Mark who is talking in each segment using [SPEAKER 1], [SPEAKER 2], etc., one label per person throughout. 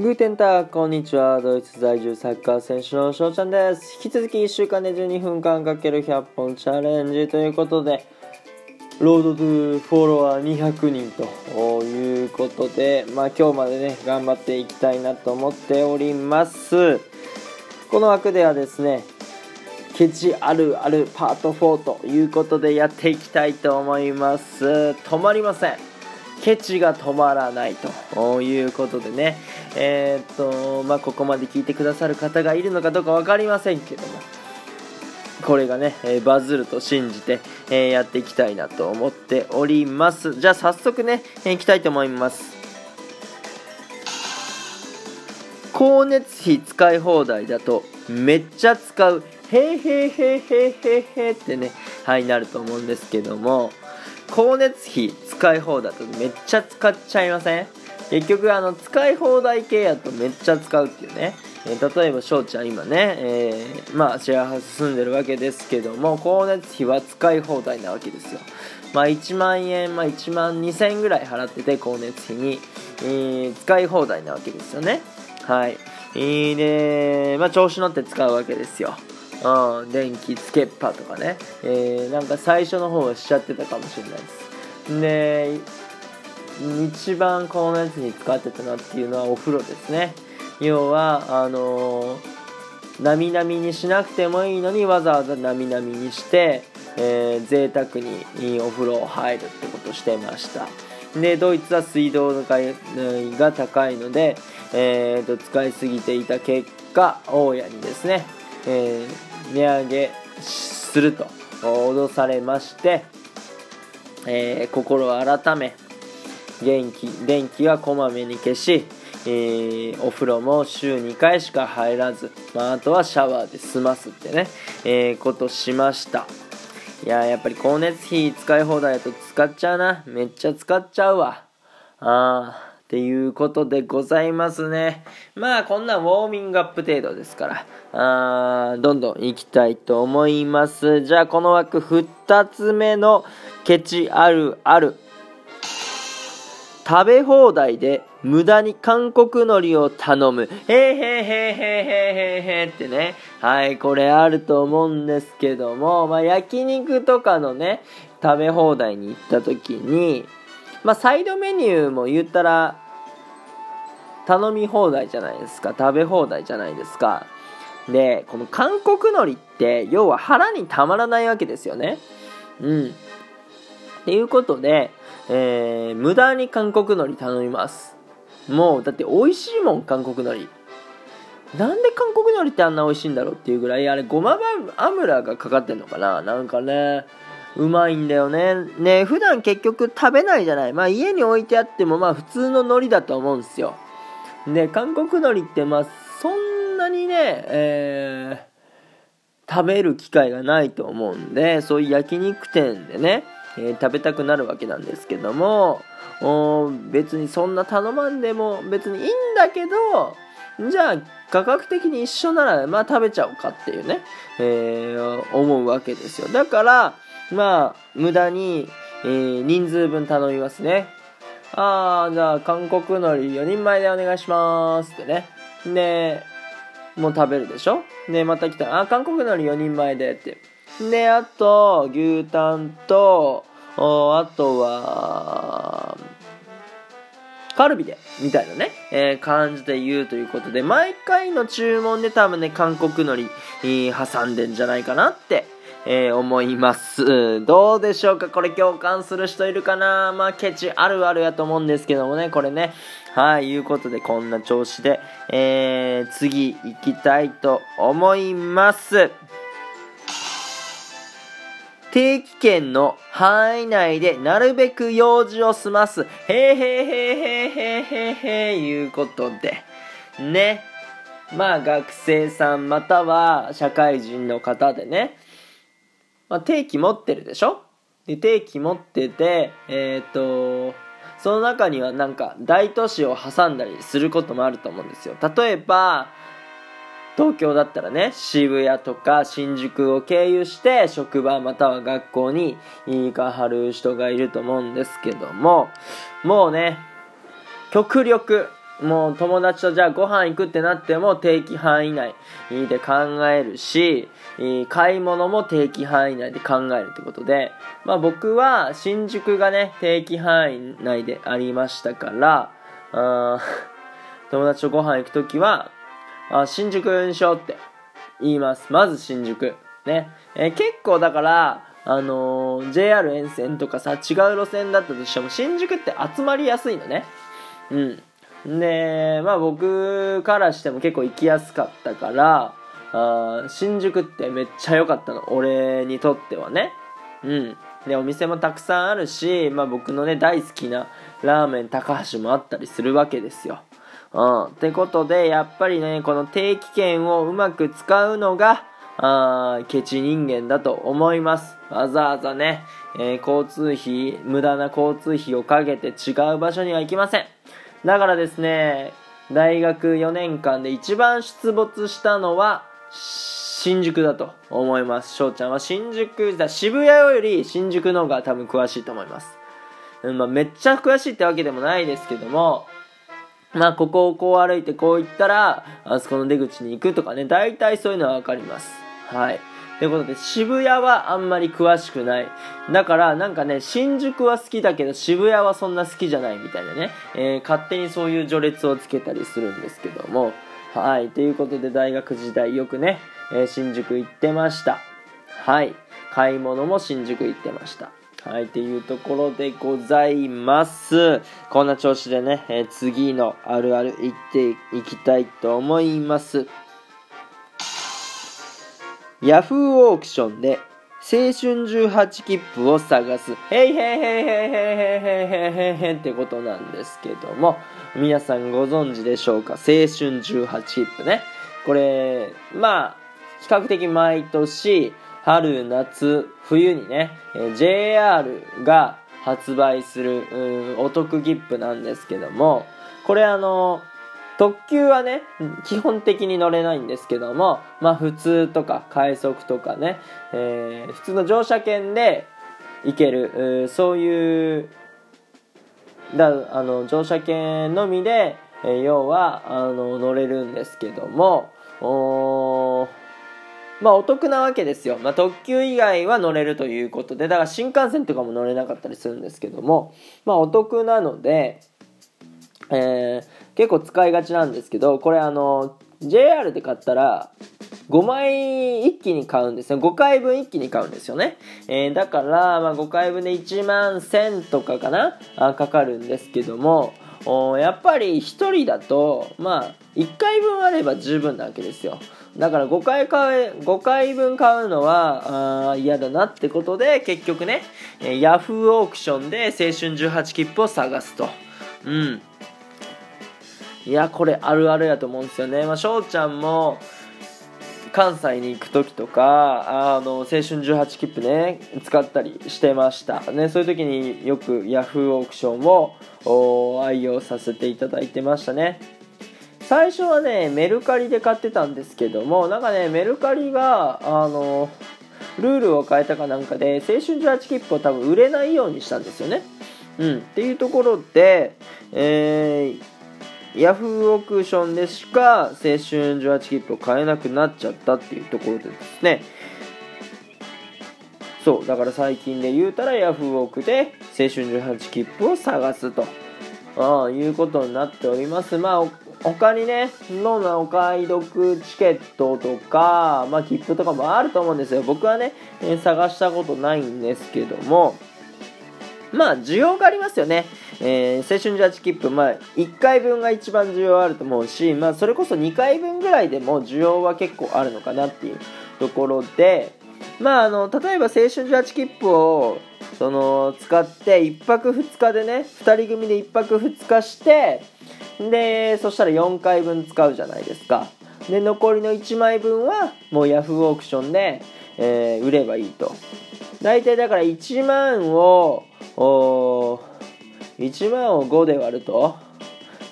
[SPEAKER 1] グーテンターこんにちは。ドイツ在住サッカー選手の翔ちゃんです。引き続き1週間で12分間かける100本チャレンジということでロードトゥフォロワー200人ということでまあ今日までね頑張っていきたいなと思っております。この枠ではですねケチあるあるパート4ということでやっていきたいと思います。止まりません。ケチが止まらないということでね。えー、っとまあここまで聞いてくださる方がいるのかどうか分かりませんけども。これがね、えバズると信じて、えやっていきたいなと思っております。じゃあ早速ね、えいきたいと思います。光熱費使い放題だとめっちゃ使うへーへーへーへーへーへーってねはいなると思うんですけども光熱費使い放題とめっちゃ使っちゃいません？結局あの使い放題系やとめっちゃ使うっていうね、えー、例えば翔ちゃん今ね、えー、まあシェアハウス住んでるわけですけども光熱費は使い放題なわけですよ。まあ1万円、まあ、1万2000円ぐらい払ってて光熱費に、えー、使い放題なわけですよね。はい、えー、で、まあ、調子乗って使うわけですよ。うん、電気つけっぱとかね、えー、なんか最初の方はしちゃってたかもしれないです。で一番このやつに使ってたなっていうのはお風呂ですね。要はあのー、なみなみにしなくてもいいのにわざわざなみなみにして、えー、贅沢にお風呂入るってことしてました。でドイツは水道が高いので、えーと、と使いすぎていた結果大家にですね、えー値上げすると脅されまして、えー、心を改め電気電気はこまめに消し、えー、お風呂も週2回しか入らず、まあ、あとはシャワーで済ますってね、えー、ことしました。いややっぱり光熱費使い放題だと使っちゃうな。めっちゃ使っちゃうわ。ああっていうことでございますね。まあこんなウォーミングアップ程度ですから、あーどんどん行きたいと思います。じゃあこの枠2つ目のケチあるある。食べ放題で無駄に韓国海苔を頼む。へへーへーへーへーへーへーってね。はい、これあると思うんですけども、まあ焼肉とかのね、食べ放題に行った時に、まあ、サイドメニューも言ったら頼み放題じゃないですか。食べ放題じゃないですか。でこの韓国海苔って要は腹にたまらないわけですよね。うん。っていうことで、えー、無駄に韓国海苔頼みます。もうだって美味しいもん韓国海苔。なんで韓国海苔ってあんな美味しいんだろうっていうぐらいあれごま油がかかってんのかな。なんかねうまいんだよね。ね、普段結局食べないじゃない。まあ家に置いてあってもまあ普通の海苔だと思うんですよ。で、韓国海苔ってまあそんなにね、えー、食べる機会がないと思うんで、そういう焼肉店でね、えー、食べたくなるわけなんですけどもお、別にそんな頼まんでも別にいいんだけど、じゃあ価格的に一緒ならまあ食べちゃおうかっていうね、えー、思うわけですよ。だから、まあ、無駄に、えー、人数分頼みますね。ああ、じゃあ、韓国海苔4人前でお願いしますってね。で、もう食べるでしょ？で、また来たら、あ、韓国海苔4人前でって。で、あと、牛タンと、あとは、カルビで、みたいなね、えー、感じで言うということで、毎回の注文で多分ね、韓国海苔、挟んでんじゃないかなってえー、思います。どうでしょうか？これ共感する人いるかな？まあ、ケチあるあるやと思うんですけどもね、これね。はい、いうことでこんな調子で、えー、次行きたいと思います。定期券の範囲内でなるべく用事を済ます。へーへーへーへーへーへーへーいうことで。ね。まあ学生さんまたは社会人の方でね、まあ、定期持ってるでしょ？で定期持っててえっ、とその中にはなんか大都市を挟んだりすることもあると思うんですよ。例えば東京だったらね、渋谷とか新宿を経由して職場または学校に行かはる人がいると思うんですけども、もうね、極力、もう友達とじゃあご飯行くってなっても定期範囲内で考えるし、買い物も定期範囲内で考えるってことで、まあ僕は新宿がね、定期範囲内でありましたから、友達とご飯行くときは、あ、新宿にしようって言います。まず新宿。ね。えー、結構だから、あのー、JR 沿線とかさ、違う路線だったとしても、新宿って集まりやすいのね。うん。で、まあ僕からしても結構行きやすかったから、あ新宿ってめっちゃ良かったの。俺にとってはね。うん。で、お店もたくさんあるし、まあ僕のね、大好きなラーメン高橋もあったりするわけですよ。うん。ってことで、やっぱりね、この定期券をうまく使うのが、あケチ人間だと思います。わざわざね、えー、交通費、無駄な交通費をかけて違う場所には行きません。だからですね、大学4年間で一番出没したのは、新宿だと思います。翔ちゃんは新宿、だ渋谷より新宿の方が多分詳しいと思います。うん、まあ、めっちゃ詳しいってわけでもないですけども、まあ、ここをこう歩いてこう行ったら、あそこの出口に行くとかね、大体そういうのはわかります。はい。ということで、渋谷はあんまり詳しくない。だから、なんかね、新宿は好きだけど、渋谷はそんな好きじゃないみたいなね、えー、勝手にそういう序列をつけたりするんですけども、はい。ということで、大学時代よくね、えー、新宿行ってました。はい。買い物も新宿行ってました。はい、っていうところでございます。こんな調子でね、えー、次のあるあるいっていきたいと思います。ヤフーオークションで青春18切符を探す。へいへいへいへいへいへいへいへいへいってことなんですけども、皆さんご存知でしょうか青春18切符ね。これ、まあ、比較的毎年、春、夏、冬にね、JR が発売するお得切符なんですけども、これあの、特急はね、基本的に乗れないんですけども、まあ普通とか快速とかね、えー、普通の乗車券で行ける、そういうだあの乗車券のみで、えー、要はあの乗れるんですけどもおまあお得なわけですよ。まあ特急以外は乗れるということで、だから新幹線とかも乗れなかったりするんですけども、まあお得なので、えー、結構使いがちなんですけど、これあの、JR で買ったら、5枚一気に買うんですよ。5回分一気に買うんですよね。えー、だから、まあ、5回分で1万1000とかかなあかかるんですけども、やっぱり1人だと、まあ、1回分あれば十分なわけですよ。だから5回買え、5回分買うのは嫌だなってことで、結局ね、えヤフーオークションで青春18切符を探すと。うん。いや、これあるあるやと思うんですよね。まあ、翔ちゃんも、関西に行く時とか、あの、青春18切符ね、使ったりしてました。ね、そういう時によくヤフーオークションを愛用させていただいてましたね。最初はねメルカリで買ってたんですけどもなんかねメルカリがあのルールを変えたかなんかで青春18切符を多分売れないようにしたんですよね。うん、っていうところで、えー、ヤフーオークションでしか青春18切符を買えなくなっちゃったっていうところでですねそうだから最近で言うたらヤフーオークで青春18切符を探すとああいうことになっておりますまあ他にね、のなお買い得チケットとか、まあ、切符とかもあると思うんですよ。僕はね、え、探したことないんですけども、まあ、需要がありますよね。えー、青春18切符、まあ、1回分が一番需要あると思うし、まあ、それこそ2回分ぐらいでも需要は結構あるのかなっていうところで、まあ、あの、例えば青春18切符を、その、使って1泊2日でね、2人組で1泊2日して、でそしたら4回分使うじゃないですか。で残りの1枚分はもうヤフーオークションで、えー、売ればいいと。大体だから1万を1万を5で割ると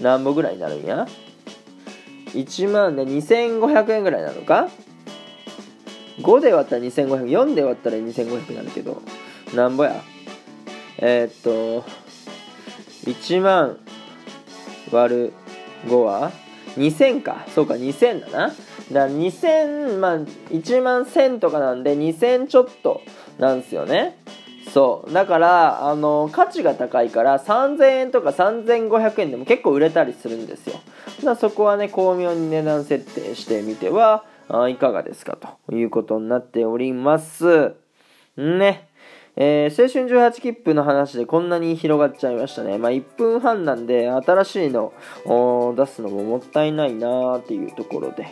[SPEAKER 1] 何本ぐらいになるんや？1万ね2500円ぐらいなのか？5で割ったら2500 4で割ったら2500になるけどなんぼや？えー、っと1万割る5は？2000か。そうか2000だな。だから2000まあ1万1000とかなんで2000ちょっとなんですよね。そう。だからあの価値が高いから3000円とか3500円でも結構売れたりするんですよ。だそこはね巧妙に値段設定してみてはいかがですか？ということになっております。ね。えー、青春18切符の話でこんなに広がっちゃいましたね。まあ、1分半なんで、新しいのを出すのももったいないなーっていうところで。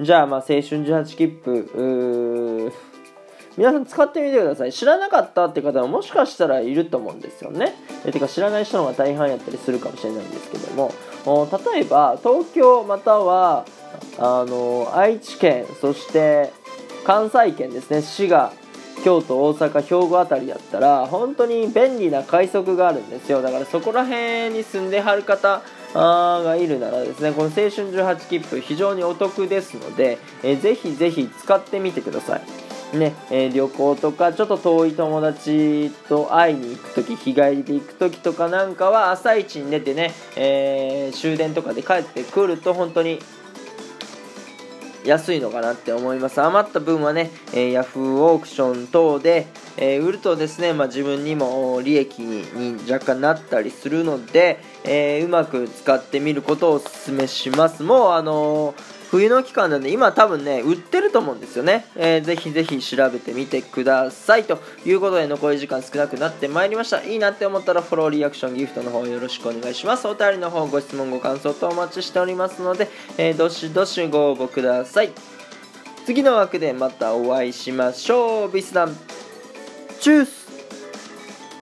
[SPEAKER 1] じゃあ、まあ、青春18切符、皆さん使ってみてください。知らなかったって方ももしかしたらいると思うんですよね。えてか知らない人の方が大半やったりするかもしれないんですけども、例えば東京またはあの愛知県、そして関西圏ですね、滋賀、京都大阪兵庫辺りやったら本当に便利な快速があるんですよだからそこら辺に住んではる方がいるならですねこの青春18切符非常にお得ですので、えー、ぜひぜひ使ってみてくださいね、えー、旅行とかちょっと遠い友達と会いに行く時日帰りで行く時とかなんかは朝一に寝てね、えー、終電とかで帰ってくると本当に安いのかなって思います。余った分はね、えー、ヤフーオークション等で、えー、売るとですね、まあ、自分にも利益に若干なったりするので、えー、うまく使ってみることをお勧めします。もうあのー冬の期間なんで今多分ね売ってると思うんですよね、えー、ぜひぜひ調べてみてください。ということで残り時間少なくなってまいりました。いいなって思ったらフォローリアクションギフトの方よろしくお願いします。お便りの方ご質問ご感想とお待ちしておりますので、えー、どしどしご応募ください。次の枠でまたお会いしましょう。ビスダン。チュース。